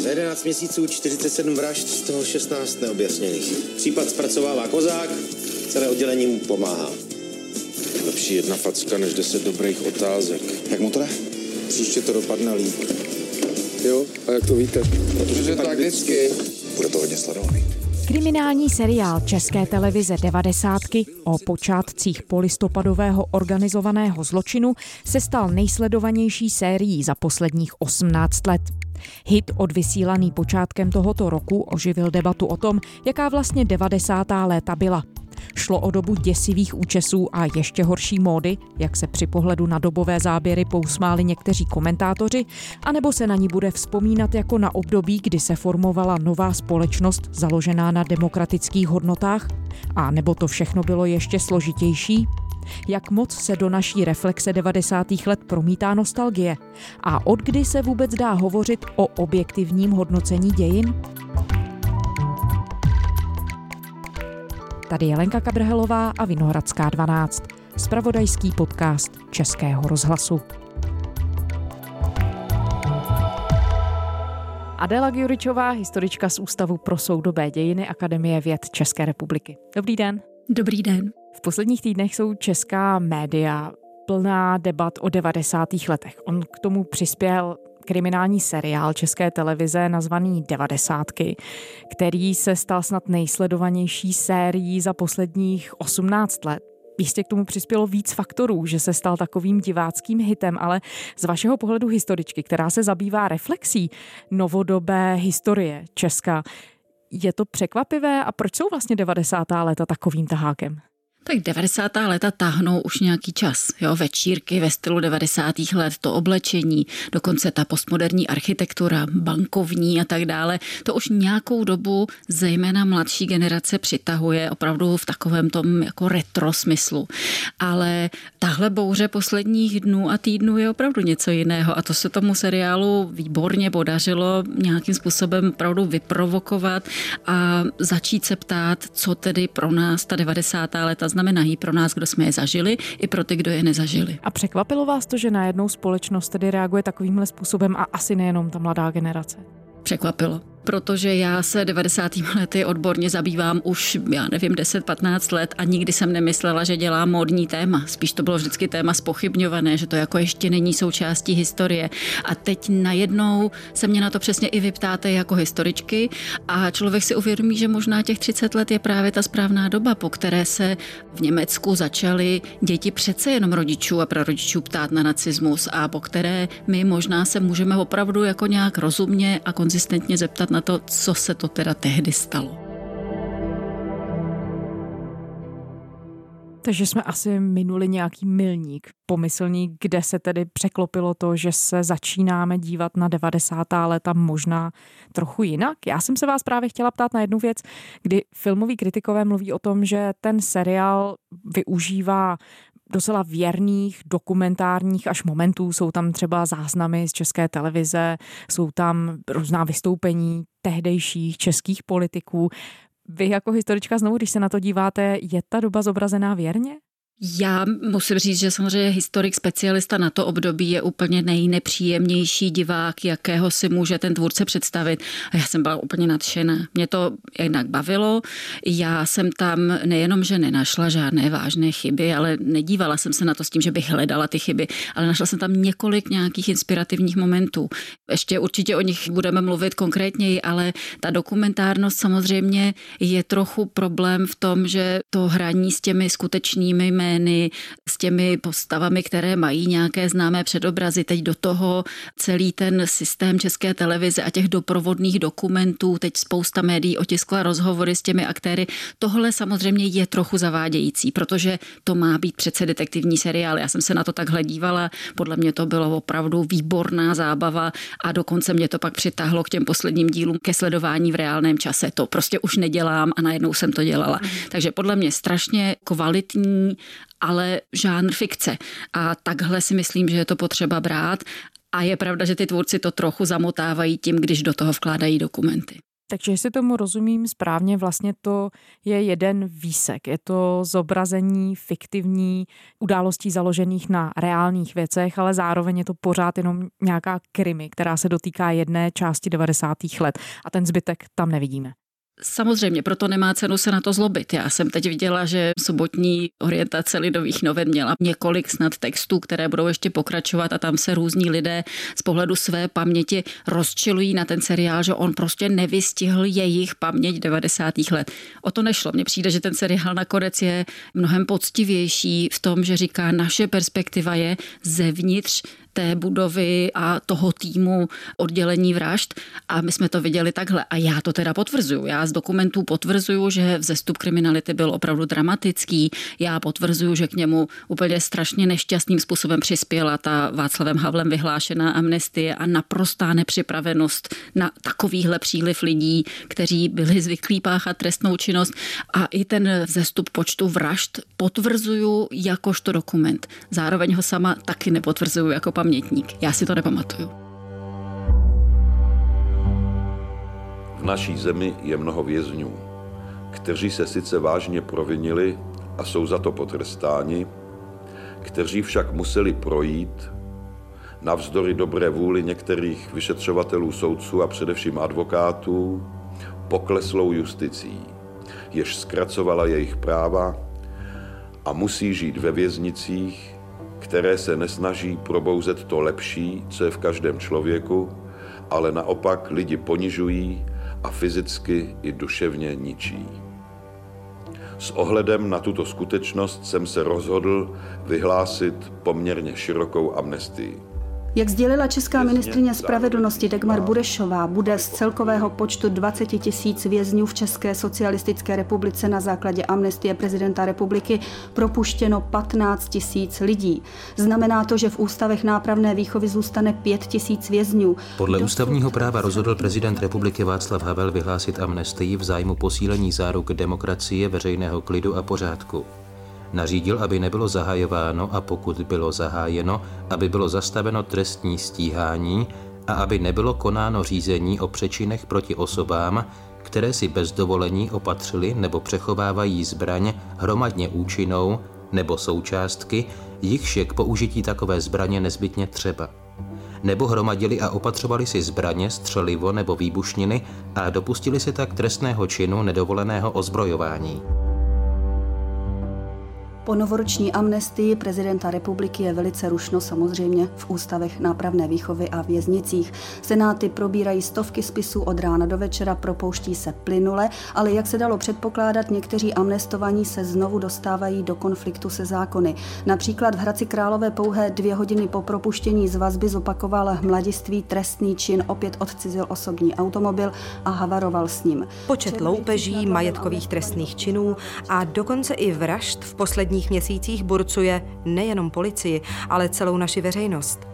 Za 11 měsíců 47 vražd, z toho 16 neobjasněných. Případ zpracovává kozák, celé oddělení mu pomáhá. Lepší jedna facka než deset dobrých otázek. Jak mu to jde? Příště to dopadne líp. Jo, a jak to víte? Protože tak vždycky. Bude to hodně sledovaný. Kriminální seriál České televize 90. o počátcích polistopadového organizovaného zločinu se stal nejsledovanější sérií za posledních 18 let. Hit odvysílaný počátkem tohoto roku oživil debatu o tom, jaká vlastně 90. léta byla. Šlo o dobu děsivých účesů a ještě horší módy, jak se při pohledu na dobové záběry pousmáli někteří komentátoři, anebo se na ní bude vzpomínat jako na období, kdy se formovala nová společnost založená na demokratických hodnotách? A nebo to všechno bylo ještě složitější? Jak moc se do naší reflexe 90. let promítá nostalgie? A od kdy se vůbec dá hovořit o objektivním hodnocení dějin? Tady je Lenka Kabrhelová a Vinohradská 12. Spravodajský podcast Českého rozhlasu. Adela Gjuričová, historička z Ústavu pro soudobé dějiny Akademie věd České republiky. Dobrý den. Dobrý den. V posledních týdnech jsou česká média plná debat o 90. letech. On k tomu přispěl kriminální seriál České televize nazvaný Devadesátky, který se stal snad nejsledovanější sérií za posledních 18 let. Jistě k tomu přispělo víc faktorů, že se stal takovým diváckým hitem, ale z vašeho pohledu historičky, která se zabývá reflexí novodobé historie Česka, je to překvapivé a proč jsou vlastně 90. léta takovým tahákem? Tak 90. léta táhnou už nějaký čas. Jo? Večírky ve stylu 90. let, to oblečení, dokonce ta postmoderní architektura, bankovní a tak dále. To už nějakou dobu zejména mladší generace přitahuje opravdu v takovém tom jako retro smyslu. Ale tahle bouře posledních dnů a týdnů je opravdu něco jiného a to se tomu seriálu výborně podařilo nějakým způsobem opravdu vyprovokovat a začít se ptát, co tedy pro nás ta 90. léta znamenají pro nás, kdo jsme je zažili, i pro ty, kdo je nezažili. A překvapilo vás to, že najednou společnost tedy reaguje takovýmhle způsobem a asi nejenom ta mladá generace? Překvapilo protože já se 90. lety odborně zabývám už, já nevím, 10-15 let a nikdy jsem nemyslela, že dělám módní téma. Spíš to bylo vždycky téma spochybňované, že to jako ještě není součástí historie. A teď najednou se mě na to přesně i vyptáte jako historičky a člověk si uvědomí, že možná těch 30 let je právě ta správná doba, po které se v Německu začaly děti přece jenom rodičů a prarodičů ptát na nacismus a po které my možná se můžeme opravdu jako nějak rozumně a konzistentně zeptat na to, co se to teda tehdy stalo. Takže jsme asi minuli nějaký milník pomyslný, kde se tedy překlopilo to, že se začínáme dívat na 90. léta možná trochu jinak. Já jsem se vás právě chtěla ptát na jednu věc, kdy filmoví kritikové mluví o tom, že ten seriál využívá docela věrných dokumentárních až momentů. Jsou tam třeba záznamy z české televize, jsou tam různá vystoupení tehdejších českých politiků. Vy jako historička znovu, když se na to díváte, je ta doba zobrazená věrně? Já musím říct, že samozřejmě historik specialista na to období je úplně nejnepříjemnější divák, jakého si může ten tvůrce představit. A já jsem byla úplně nadšená. Mě to jednak bavilo. Já jsem tam nejenom, že nenašla žádné vážné chyby, ale nedívala jsem se na to s tím, že bych hledala ty chyby, ale našla jsem tam několik nějakých inspirativních momentů. Ještě určitě o nich budeme mluvit konkrétněji, ale ta dokumentárnost samozřejmě je trochu problém v tom, že to hraní s těmi skutečnými jmény, s těmi postavami, které mají nějaké známé předobrazy. Teď do toho celý ten systém české televize a těch doprovodných dokumentů, teď spousta médií otiskla rozhovory s těmi aktéry. Tohle samozřejmě je trochu zavádějící, protože to má být přece detektivní seriál. Já jsem se na to takhle dívala, podle mě to bylo opravdu výborná zábava a dokonce mě to pak přitáhlo k těm posledním dílům ke sledování v reálném čase. To prostě už nedělám a najednou jsem to dělala. Takže podle mě strašně kvalitní ale žánr fikce. A takhle si myslím, že je to potřeba brát. A je pravda, že ty tvůrci to trochu zamotávají tím, když do toho vkládají dokumenty. Takže jestli tomu rozumím správně, vlastně to je jeden výsek. Je to zobrazení fiktivní událostí založených na reálných věcech, ale zároveň je to pořád jenom nějaká krimi, která se dotýká jedné části 90. let a ten zbytek tam nevidíme. Samozřejmě, proto nemá cenu se na to zlobit. Já jsem teď viděla, že sobotní orientace lidových novin měla několik snad textů, které budou ještě pokračovat a tam se různí lidé z pohledu své paměti rozčilují na ten seriál, že on prostě nevystihl jejich paměť 90. let. O to nešlo. Mně přijde, že ten seriál nakonec je mnohem poctivější v tom, že říká, naše perspektiva je zevnitř té budovy a toho týmu oddělení vražd a my jsme to viděli takhle. A já to teda potvrzuju. Já z dokumentů potvrzuju, že vzestup kriminality byl opravdu dramatický. Já potvrzuju, že k němu úplně strašně nešťastným způsobem přispěla ta Václavem Havlem vyhlášená amnestie a naprostá nepřipravenost na takovýhle příliv lidí, kteří byli zvyklí páchat trestnou činnost a i ten vzestup počtu vražd potvrzuju jakožto dokument. Zároveň ho sama taky nepotvrzuju jako pamětník. Já si to nepamatuju. V naší zemi je mnoho vězňů, kteří se sice vážně provinili a jsou za to potrestáni, kteří však museli projít navzdory dobré vůli některých vyšetřovatelů, soudců a především advokátů pokleslou justicí, jež zkracovala jejich práva a musí žít ve věznicích, které se nesnaží probouzet to lepší, co je v každém člověku, ale naopak lidi ponižují a fyzicky i duševně ničí. S ohledem na tuto skutečnost jsem se rozhodl vyhlásit poměrně širokou amnestii. Jak sdělila česká ministrině spravedlnosti Dagmar Burešová, bude z celkového počtu 20 tisíc vězňů v České socialistické republice na základě amnestie prezidenta republiky propuštěno 15 tisíc lidí. Znamená to, že v ústavech nápravné výchovy zůstane 5 tisíc vězňů. Podle ústavního práva rozhodl prezident republiky Václav Havel vyhlásit amnestii v zájmu posílení záruk demokracie, veřejného klidu a pořádku. Nařídil, aby nebylo zahajováno a pokud bylo zahájeno, aby bylo zastaveno trestní stíhání a aby nebylo konáno řízení o přečinech proti osobám, které si bez dovolení opatřili nebo přechovávají zbraň hromadně účinnou nebo součástky, jichž je k použití takové zbraně nezbytně třeba. Nebo hromadili a opatřovali si zbraně, střelivo nebo výbušniny a dopustili se tak trestného činu nedovoleného ozbrojování. Po novoroční amnestii prezidenta republiky je velice rušno samozřejmě v ústavech nápravné výchovy a věznicích. Senáty probírají stovky spisů od rána do večera, propouští se plynule, ale jak se dalo předpokládat, někteří amnestovaní se znovu dostávají do konfliktu se zákony. Například v Hradci Králové pouhé dvě hodiny po propuštění z vazby zopakoval mladiství trestný čin, opět odcizil osobní automobil a havaroval s ním. Počet loupeží, majetkových trestných činů a dokonce i vražd v poslední posledních měsících burcuje nejenom policii, ale celou naši veřejnost.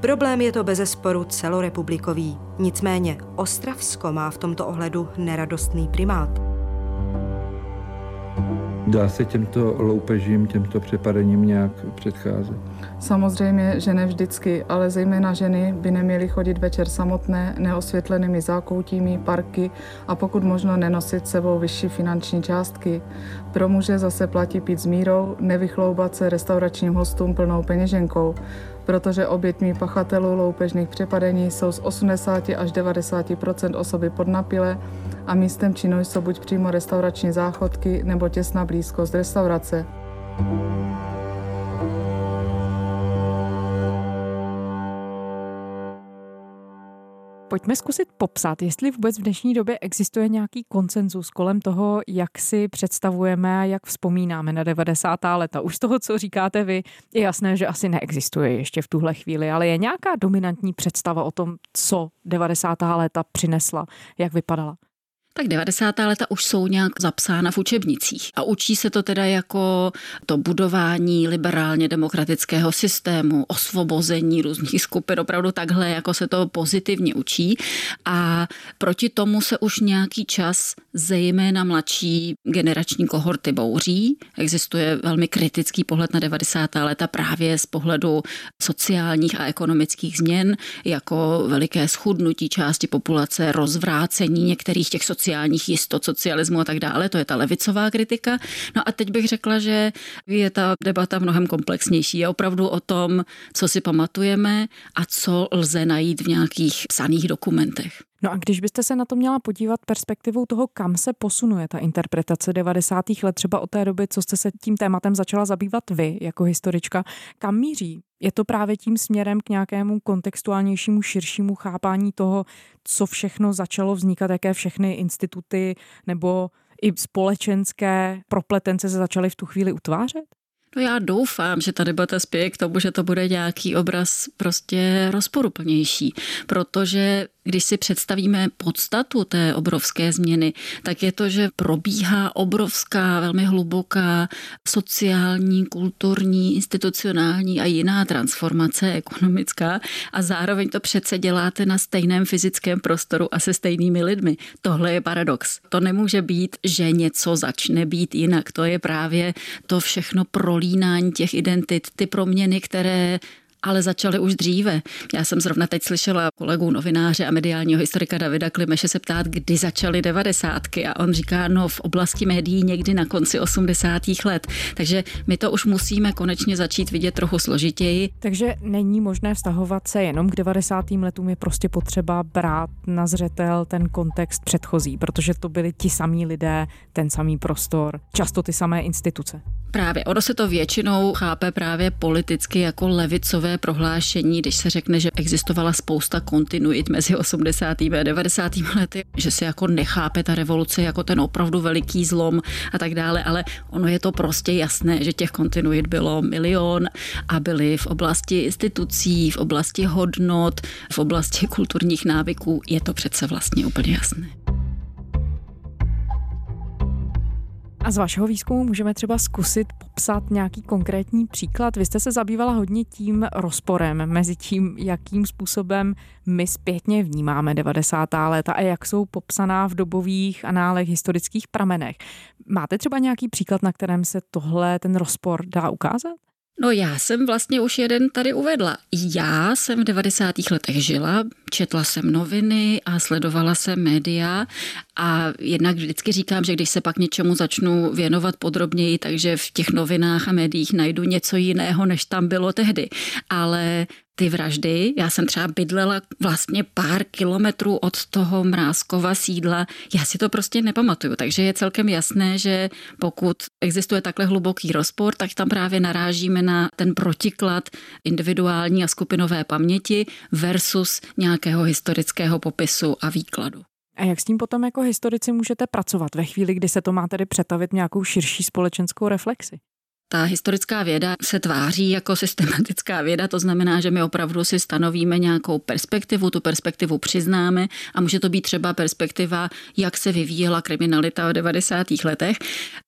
Problém je to bezesporu celorepublikový, nicméně Ostravsko má v tomto ohledu neradostný primát. Dá se těmto loupežím, těmto přepadením nějak předcházet? Samozřejmě, že ne vždycky, ale zejména ženy by neměly chodit večer samotné, neosvětlenými zákoutími, parky a pokud možno nenosit sebou vyšší finanční částky. Pro muže zase platí pít s mírou, nevychloubat se restauračním hostům plnou peněženkou, protože oběťmi pachatelů loupežných přepadení jsou z 80 až 90 osoby podnapile a místem činu jsou buď přímo restaurační záchodky nebo těsná blízkost restaurace. Pojďme zkusit popsat, jestli vůbec v dnešní době existuje nějaký konsenzus kolem toho, jak si představujeme a jak vzpomínáme na 90. leta. Už z toho, co říkáte vy, je jasné, že asi neexistuje ještě v tuhle chvíli, ale je nějaká dominantní představa o tom, co 90. léta přinesla, jak vypadala? Tak 90. leta už jsou nějak zapsána v učebnicích a učí se to teda jako to budování liberálně demokratického systému, osvobození různých skupin, opravdu takhle, jako se to pozitivně učí a proti tomu se už nějaký čas zejména mladší generační kohorty bouří. Existuje velmi kritický pohled na 90. léta právě z pohledu sociálních a ekonomických změn, jako veliké schudnutí části populace, rozvrácení některých těch sociálních jistot, socialismu a tak dále. To je ta levicová kritika. No a teď bych řekla, že je ta debata mnohem komplexnější. Je opravdu o tom, co si pamatujeme a co lze najít v nějakých psaných dokumentech. No a když byste se na to měla podívat perspektivou toho, kam se posunuje ta interpretace 90. let, třeba od té doby, co jste se tím tématem začala zabývat vy jako historička, kam míří? Je to právě tím směrem k nějakému kontextuálnějšímu, širšímu chápání toho, co všechno začalo vznikat, jaké všechny instituty nebo i společenské propletence se začaly v tu chvíli utvářet? No já doufám, že ta debata spěje k tomu, že to bude nějaký obraz prostě rozporuplnější, protože když si představíme podstatu té obrovské změny, tak je to, že probíhá obrovská, velmi hluboká sociální, kulturní, institucionální a jiná transformace ekonomická a zároveň to přece děláte na stejném fyzickém prostoru a se stejnými lidmi. Tohle je paradox. To nemůže být, že něco začne být jinak. To je právě to všechno prolínání těch identit, ty proměny, které ale začaly už dříve. Já jsem zrovna teď slyšela kolegu novináře a mediálního historika Davida Klimeše se ptát, kdy začaly devadesátky a on říká, no v oblasti médií někdy na konci 80. let. Takže my to už musíme konečně začít vidět trochu složitěji. Takže není možné vztahovat se jenom k 90. letům, je prostě potřeba brát na zřetel ten kontext předchozí, protože to byli ti samí lidé, ten samý prostor, často ty samé instituce. Právě, ono se to většinou chápe právě politicky jako levicové prohlášení, když se řekne, že existovala spousta kontinuit mezi 80. a 90. lety, že se jako nechápe ta revoluce jako ten opravdu veliký zlom a tak dále, ale ono je to prostě jasné, že těch kontinuit bylo milion a byly v oblasti institucí, v oblasti hodnot, v oblasti kulturních návyků. Je to přece vlastně úplně jasné. A z vašeho výzkumu můžeme třeba zkusit popsat nějaký konkrétní příklad. Vy jste se zabývala hodně tím rozporem mezi tím, jakým způsobem my zpětně vnímáme 90. léta a jak jsou popsaná v dobových análech historických pramenech. Máte třeba nějaký příklad, na kterém se tohle, ten rozpor dá ukázat? No já jsem vlastně už jeden tady uvedla. Já jsem v 90. letech žila, četla jsem noviny a sledovala jsem média a jednak vždycky říkám, že když se pak něčemu začnu věnovat podrobněji, takže v těch novinách a médiích najdu něco jiného, než tam bylo tehdy. Ale ty vraždy. Já jsem třeba bydlela vlastně pár kilometrů od toho Mrázkova sídla. Já si to prostě nepamatuju, takže je celkem jasné, že pokud existuje takhle hluboký rozpor, tak tam právě narážíme na ten protiklad individuální a skupinové paměti versus nějakého historického popisu a výkladu. A jak s tím potom jako historici můžete pracovat ve chvíli, kdy se to má tedy přetavit nějakou širší společenskou reflexi? Ta historická věda se tváří jako systematická věda, to znamená, že my opravdu si stanovíme nějakou perspektivu, tu perspektivu přiznáme a může to být třeba perspektiva, jak se vyvíjela kriminalita v 90. letech.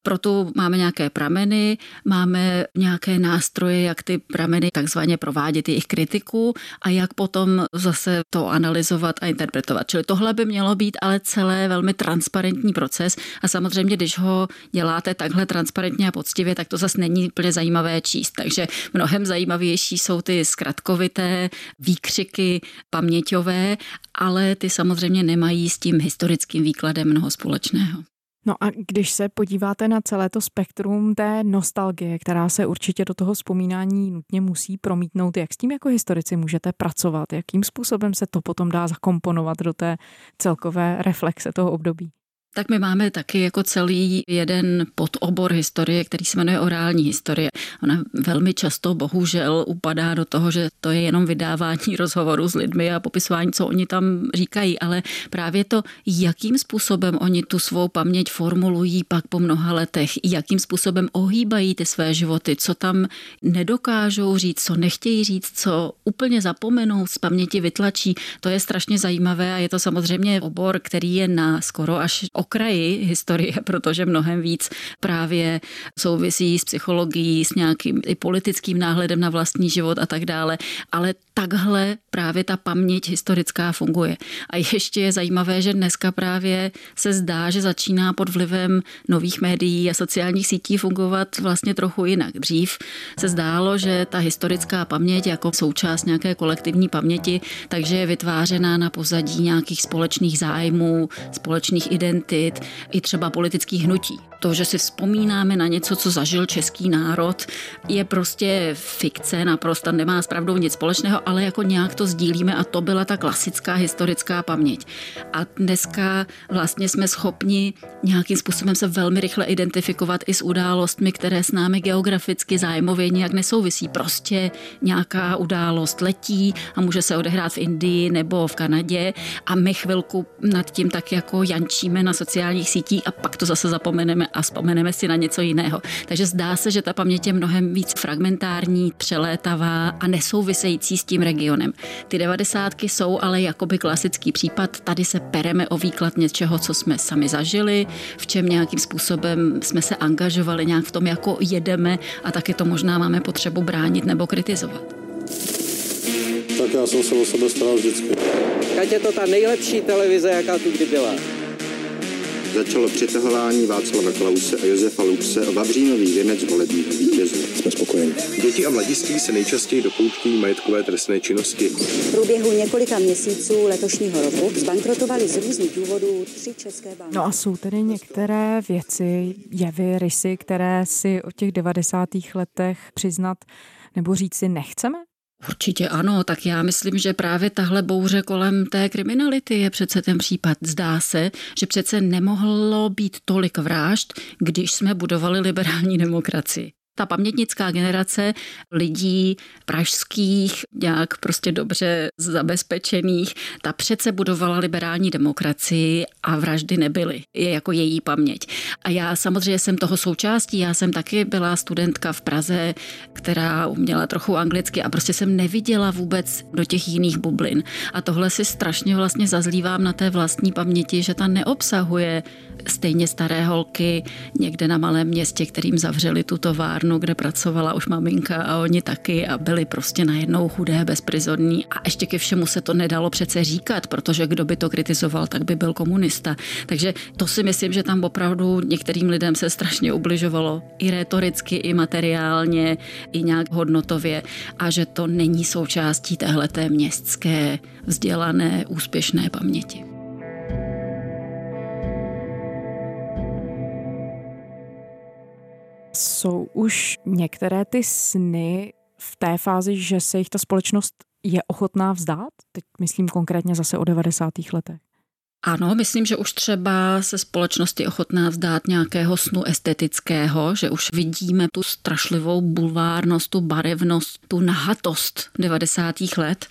Proto máme nějaké prameny, máme nějaké nástroje, jak ty prameny takzvaně provádět jejich kritiku a jak potom zase to analyzovat a interpretovat. Čili tohle by mělo být ale celé velmi transparentní proces a samozřejmě, když ho děláte takhle transparentně a poctivě, tak to zase není není úplně zajímavé číst. Takže mnohem zajímavější jsou ty zkratkovité výkřiky paměťové, ale ty samozřejmě nemají s tím historickým výkladem mnoho společného. No a když se podíváte na celé to spektrum té nostalgie, která se určitě do toho vzpomínání nutně musí promítnout, jak s tím jako historici můžete pracovat, jakým způsobem se to potom dá zakomponovat do té celkové reflexe toho období? Tak my máme taky jako celý jeden podobor historie, který se jmenuje orální historie. Ona velmi často bohužel upadá do toho, že to je jenom vydávání rozhovorů s lidmi a popisování, co oni tam říkají, ale právě to, jakým způsobem oni tu svou paměť formulují pak po mnoha letech, jakým způsobem ohýbají ty své životy, co tam nedokážou říct, co nechtějí říct, co úplně zapomenou, z paměti vytlačí, to je strašně zajímavé a je to samozřejmě obor, který je na skoro až okraji historie, protože mnohem víc právě souvisí s psychologií, s nějakým i politickým náhledem na vlastní život a tak dále. Ale takhle právě ta paměť historická funguje. A ještě je zajímavé, že dneska právě se zdá, že začíná pod vlivem nových médií a sociálních sítí fungovat vlastně trochu jinak. Dřív se zdálo, že ta historická paměť jako součást nějaké kolektivní paměti, takže je vytvářená na pozadí nějakých společných zájmů, společných identit, i třeba politických hnutí. To, že si vzpomínáme na něco, co zažil český národ, je prostě fikce, naprosto nemá s pravdou nic společného, ale jako nějak to sdílíme a to byla ta klasická historická paměť. A dneska vlastně jsme schopni nějakým způsobem se velmi rychle identifikovat i s událostmi, které s námi geograficky zájmově nějak nesouvisí. Prostě nějaká událost letí a může se odehrát v Indii nebo v Kanadě a my chvilku nad tím tak jako jančíme na sociálních sítích a pak to zase zapomeneme a vzpomeneme si na něco jiného. Takže zdá se, že ta paměť je mnohem víc fragmentární, přelétavá a nesouvisející s tím regionem. Ty devadesátky jsou ale jakoby klasický případ. Tady se pereme o výklad něčeho, co jsme sami zažili, v čem nějakým způsobem jsme se angažovali, nějak v tom jako jedeme a taky to možná máme potřebu bránit nebo kritizovat. Tak já jsem se o sebe staral vždycky. Ať je to ta nejlepší televize, jaká tu kdy byla. Začalo přitahování Václava Klause a Josefa Luxe o Vavřínový věnec volebního vítěze. Jsme spokojeni. Děti a mladiství se nejčastěji dopouští majetkové trestné činnosti. V průběhu několika měsíců letošního roku zbankrotovali z různých důvodů tři české banky. No a jsou tedy některé věci, jevy, rysy, které si o těch 90. letech přiznat nebo říct si nechceme? Určitě ano, tak já myslím, že právě tahle bouře kolem té kriminality je přece ten případ. Zdá se, že přece nemohlo být tolik vražd, když jsme budovali liberální demokracii ta pamětnická generace lidí pražských, nějak prostě dobře zabezpečených, ta přece budovala liberální demokracii a vraždy nebyly. Je jako její paměť. A já samozřejmě jsem toho součástí. Já jsem taky byla studentka v Praze, která uměla trochu anglicky a prostě jsem neviděla vůbec do těch jiných bublin. A tohle si strašně vlastně zazlívám na té vlastní paměti, že ta neobsahuje stejně staré holky někde na malém městě, kterým zavřeli tu továrnu, kde pracovala už maminka a oni taky a byli prostě najednou chudé, bezprizorní a ještě ke všemu se to nedalo přece říkat, protože kdo by to kritizoval, tak by byl komunista. Takže to si myslím, že tam opravdu některým lidem se strašně ubližovalo i retoricky, i materiálně, i nějak hodnotově a že to není součástí téhleté městské vzdělané, úspěšné paměti. Jsou už některé ty sny v té fázi, že se jich ta společnost je ochotná vzdát? Teď myslím konkrétně zase o 90. letech. Ano, myslím, že už třeba se společnosti ochotná vzdát nějakého snu estetického, že už vidíme tu strašlivou bulvárnost, tu barevnost, tu nahatost 90. let,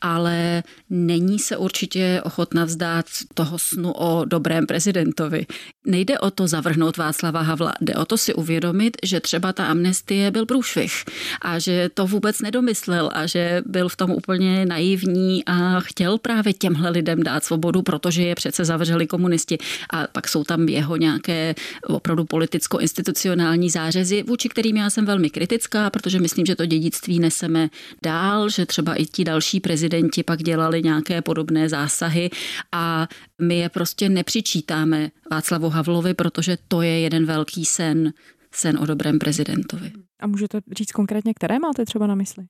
ale není se určitě ochotná vzdát toho snu o dobrém prezidentovi. Nejde o to zavrhnout Václava Havla, jde o to si uvědomit, že třeba ta amnestie byl průšvih a že to vůbec nedomyslel a že byl v tom úplně naivní a chtěl právě těmhle lidem dát svobodu, protože je přece zavřeli komunisti a pak jsou tam jeho nějaké opravdu politicko-institucionální zářezy, vůči kterým já jsem velmi kritická, protože myslím, že to dědictví neseme dál, že třeba i ti další prezidenti pak dělali nějaké podobné zásahy a my je prostě nepřičítáme Václavu Havlovi, protože to je jeden velký sen, sen o dobrém prezidentovi. A můžete říct konkrétně, které máte třeba na mysli?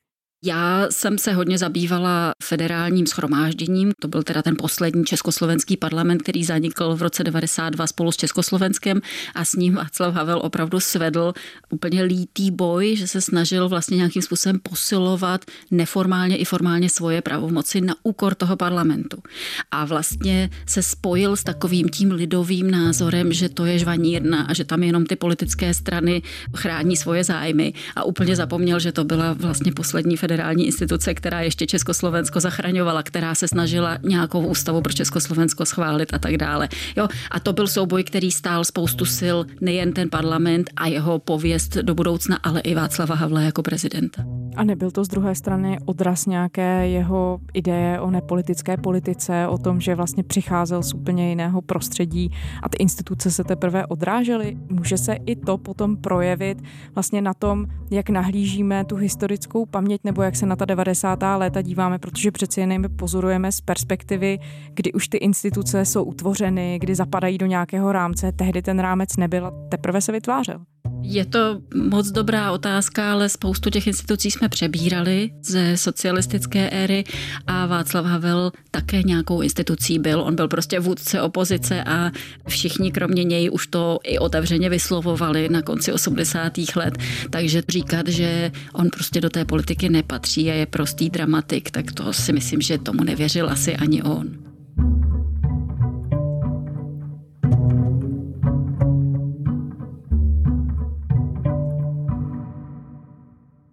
Já jsem se hodně zabývala federálním schromážděním. To byl teda ten poslední československý parlament, který zanikl v roce 92 spolu s Československem a s ním Václav Havel opravdu svedl úplně lítý boj, že se snažil vlastně nějakým způsobem posilovat neformálně i formálně svoje pravomoci na úkor toho parlamentu. A vlastně se spojil s takovým tím lidovým názorem, že to je žvanírna a že tam jenom ty politické strany chrání svoje zájmy a úplně zapomněl, že to byla vlastně poslední federální federální instituce, která ještě Československo zachraňovala, která se snažila nějakou ústavu pro Československo schválit a tak dále. Jo, a to byl souboj, který stál spoustu sil, nejen ten parlament a jeho pověst do budoucna, ale i Václava Havla jako prezidenta. A nebyl to z druhé strany odraz nějaké jeho ideje o nepolitické politice, o tom, že vlastně přicházel z úplně jiného prostředí a ty instituce se teprve odrážely? Může se i to potom projevit vlastně na tom, jak nahlížíme tu historickou paměť nebo jak se na ta 90. léta díváme, protože přeci jen pozorujeme z perspektivy, kdy už ty instituce jsou utvořeny, kdy zapadají do nějakého rámce, tehdy ten rámec nebyl a teprve se vytvářel. Je to moc dobrá otázka, ale spoustu těch institucí jsme přebírali ze socialistické éry a Václav Havel také nějakou institucí byl. On byl prostě vůdce opozice a všichni kromě něj už to i otevřeně vyslovovali na konci 80. let. Takže říkat, že on prostě do té politiky nepatří a je prostý dramatik, tak to si myslím, že tomu nevěřil asi ani on.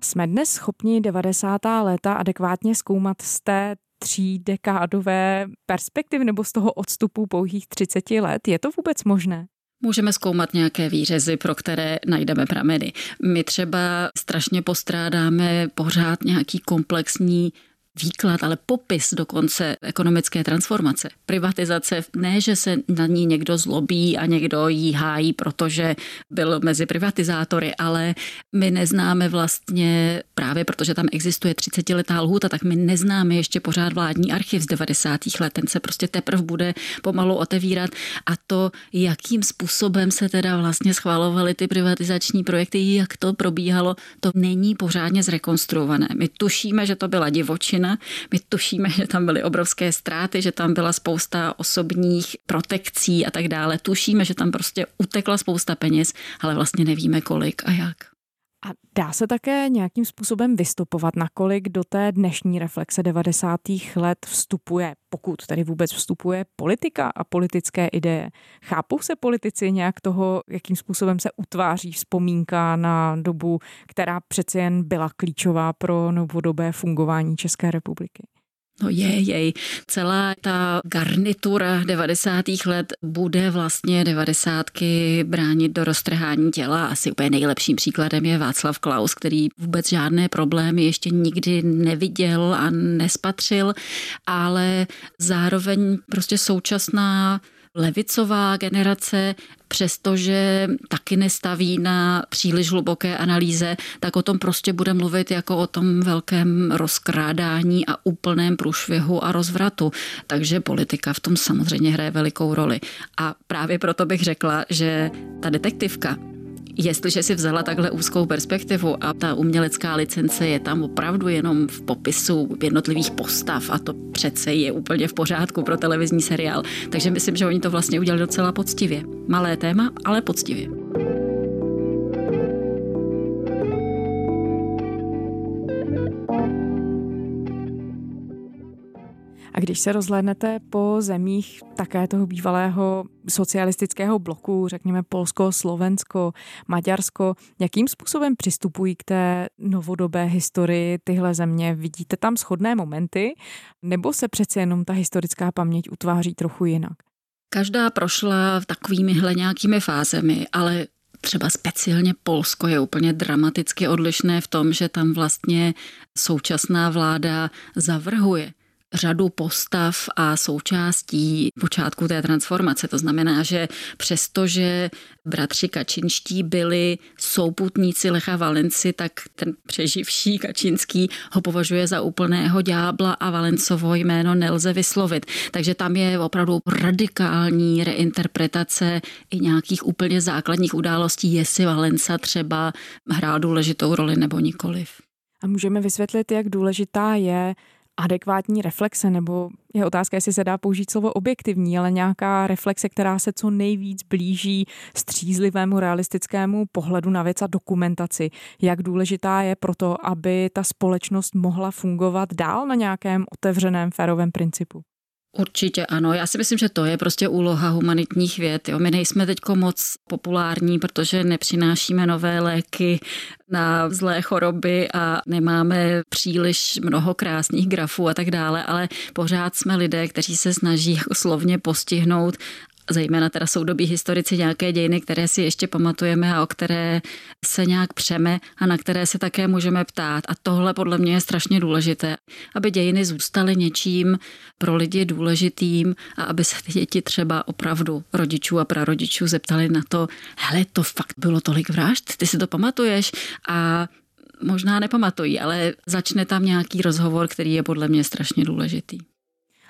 Jsme dnes schopni 90. léta adekvátně zkoumat z té tří dekádové perspektivy nebo z toho odstupu pouhých 30 let? Je to vůbec možné? Můžeme zkoumat nějaké výřezy, pro které najdeme prameny. My třeba strašně postrádáme pořád nějaký komplexní výklad, ale popis dokonce ekonomické transformace. Privatizace, ne, že se na ní někdo zlobí a někdo jí hájí, protože byl mezi privatizátory, ale my neznáme vlastně, právě protože tam existuje 30-letá lhůta, tak my neznáme ještě pořád vládní archiv z 90. let. Ten se prostě teprve bude pomalu otevírat a to, jakým způsobem se teda vlastně schvalovaly ty privatizační projekty, jak to probíhalo, to není pořádně zrekonstruované. My tušíme, že to byla divočina, Putina. My tušíme, že tam byly obrovské ztráty, že tam byla spousta osobních protekcí a tak dále. Tušíme, že tam prostě utekla spousta peněz, ale vlastně nevíme kolik a jak. A dá se také nějakým způsobem vystupovat, nakolik do té dnešní reflexe 90. let vstupuje, pokud tedy vůbec vstupuje politika a politické ideje. Chápou se politici nějak toho, jakým způsobem se utváří vzpomínka na dobu, která přeci jen byla klíčová pro novodobé fungování České republiky? No je, jej. Celá ta garnitura 90. let bude vlastně 90. bránit do roztrhání těla. Asi úplně nejlepším příkladem je Václav Klaus, který vůbec žádné problémy ještě nikdy neviděl a nespatřil, ale zároveň prostě současná levicová generace, přestože taky nestaví na příliš hluboké analýze, tak o tom prostě bude mluvit jako o tom velkém rozkrádání a úplném průšvihu a rozvratu. Takže politika v tom samozřejmě hraje velikou roli. A právě proto bych řekla, že ta detektivka Jestliže si vzala takhle úzkou perspektivu a ta umělecká licence je tam opravdu jenom v popisu jednotlivých postav a to přece je úplně v pořádku pro televizní seriál, takže myslím, že oni to vlastně udělali docela poctivě. Malé téma, ale poctivě. A když se rozhlédnete po zemích také toho bývalého socialistického bloku, řekněme Polsko, Slovensko, Maďarsko, jakým způsobem přistupují k té novodobé historii tyhle země? Vidíte tam shodné momenty, nebo se přece jenom ta historická paměť utváří trochu jinak? Každá prošla takovýmihle nějakými fázemi, ale třeba speciálně Polsko je úplně dramaticky odlišné v tom, že tam vlastně současná vláda zavrhuje řadu postav a součástí počátku té transformace. To znamená, že přestože bratři Kačinští byli souputníci Lecha Valenci, tak ten přeživší Kačinský ho považuje za úplného ďábla a Valencovo jméno nelze vyslovit. Takže tam je opravdu radikální reinterpretace i nějakých úplně základních událostí, jestli Valenca třeba hrál důležitou roli nebo nikoliv. A můžeme vysvětlit, jak důležitá je adekvátní reflexe, nebo je otázka, jestli se dá použít slovo objektivní, ale nějaká reflexe, která se co nejvíc blíží střízlivému realistickému pohledu na věc a dokumentaci. Jak důležitá je proto, aby ta společnost mohla fungovat dál na nějakém otevřeném férovém principu? Určitě ano. Já si myslím, že to je prostě úloha humanitních věd. Jo. My nejsme teď moc populární, protože nepřinášíme nové léky na zlé choroby a nemáme příliš mnoho krásných grafů a tak dále, ale pořád jsme lidé, kteří se snaží jako slovně postihnout zejména teda soudobí historici nějaké dějiny, které si ještě pamatujeme a o které se nějak přeme a na které se také můžeme ptát. A tohle podle mě je strašně důležité, aby dějiny zůstaly něčím pro lidi důležitým a aby se ty děti třeba opravdu rodičů a prarodičů zeptali na to, hele, to fakt bylo tolik vražd, ty si to pamatuješ a možná nepamatují, ale začne tam nějaký rozhovor, který je podle mě strašně důležitý.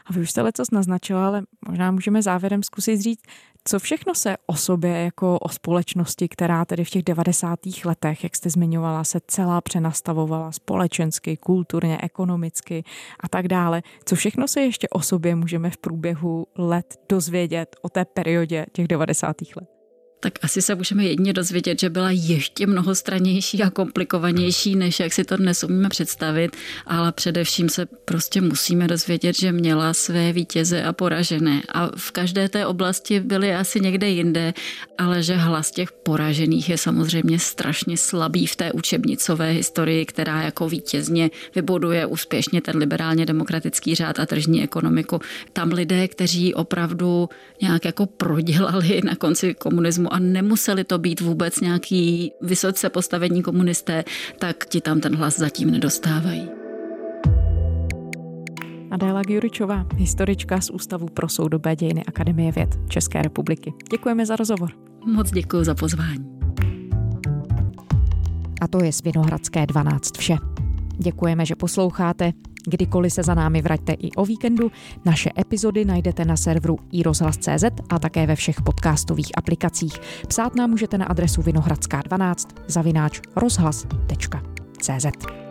A vy už jste lecos naznačila, ale možná můžeme závěrem zkusit říct, co všechno se o sobě jako o společnosti, která tedy v těch 90. letech, jak jste zmiňovala, se celá přenastavovala společensky, kulturně, ekonomicky a tak dále. Co všechno se ještě o sobě můžeme v průběhu let dozvědět o té periodě těch 90. let? Tak asi se můžeme jedině dozvědět, že byla ještě mnohostranější a komplikovanější, než jak si to dnes umíme představit, ale především se prostě musíme dozvědět, že měla své vítěze a poražené. A v každé té oblasti byly asi někde jinde, ale že hlas těch poražených je samozřejmě strašně slabý v té učebnicové historii, která jako vítězně vybuduje úspěšně ten liberálně demokratický řád a tržní ekonomiku. Tam lidé, kteří opravdu nějak jako prodělali na konci komunismu a nemuseli to být vůbec nějaký vysoce postavení komunisté, tak ti tam ten hlas zatím nedostávají. Adéla Gjuričová, historička z Ústavu pro soudobé dějiny Akademie věd České republiky. Děkujeme za rozhovor. Moc děkuji za pozvání. A to je z Vinohradské 12 vše. Děkujeme, že posloucháte. Kdykoliv se za námi vraťte i o víkendu, naše epizody najdete na serveru iRozhlas.cz a také ve všech podcastových aplikacích. Psát nám můžete na adresu vinohradská12 zavináč rozhlas.cz.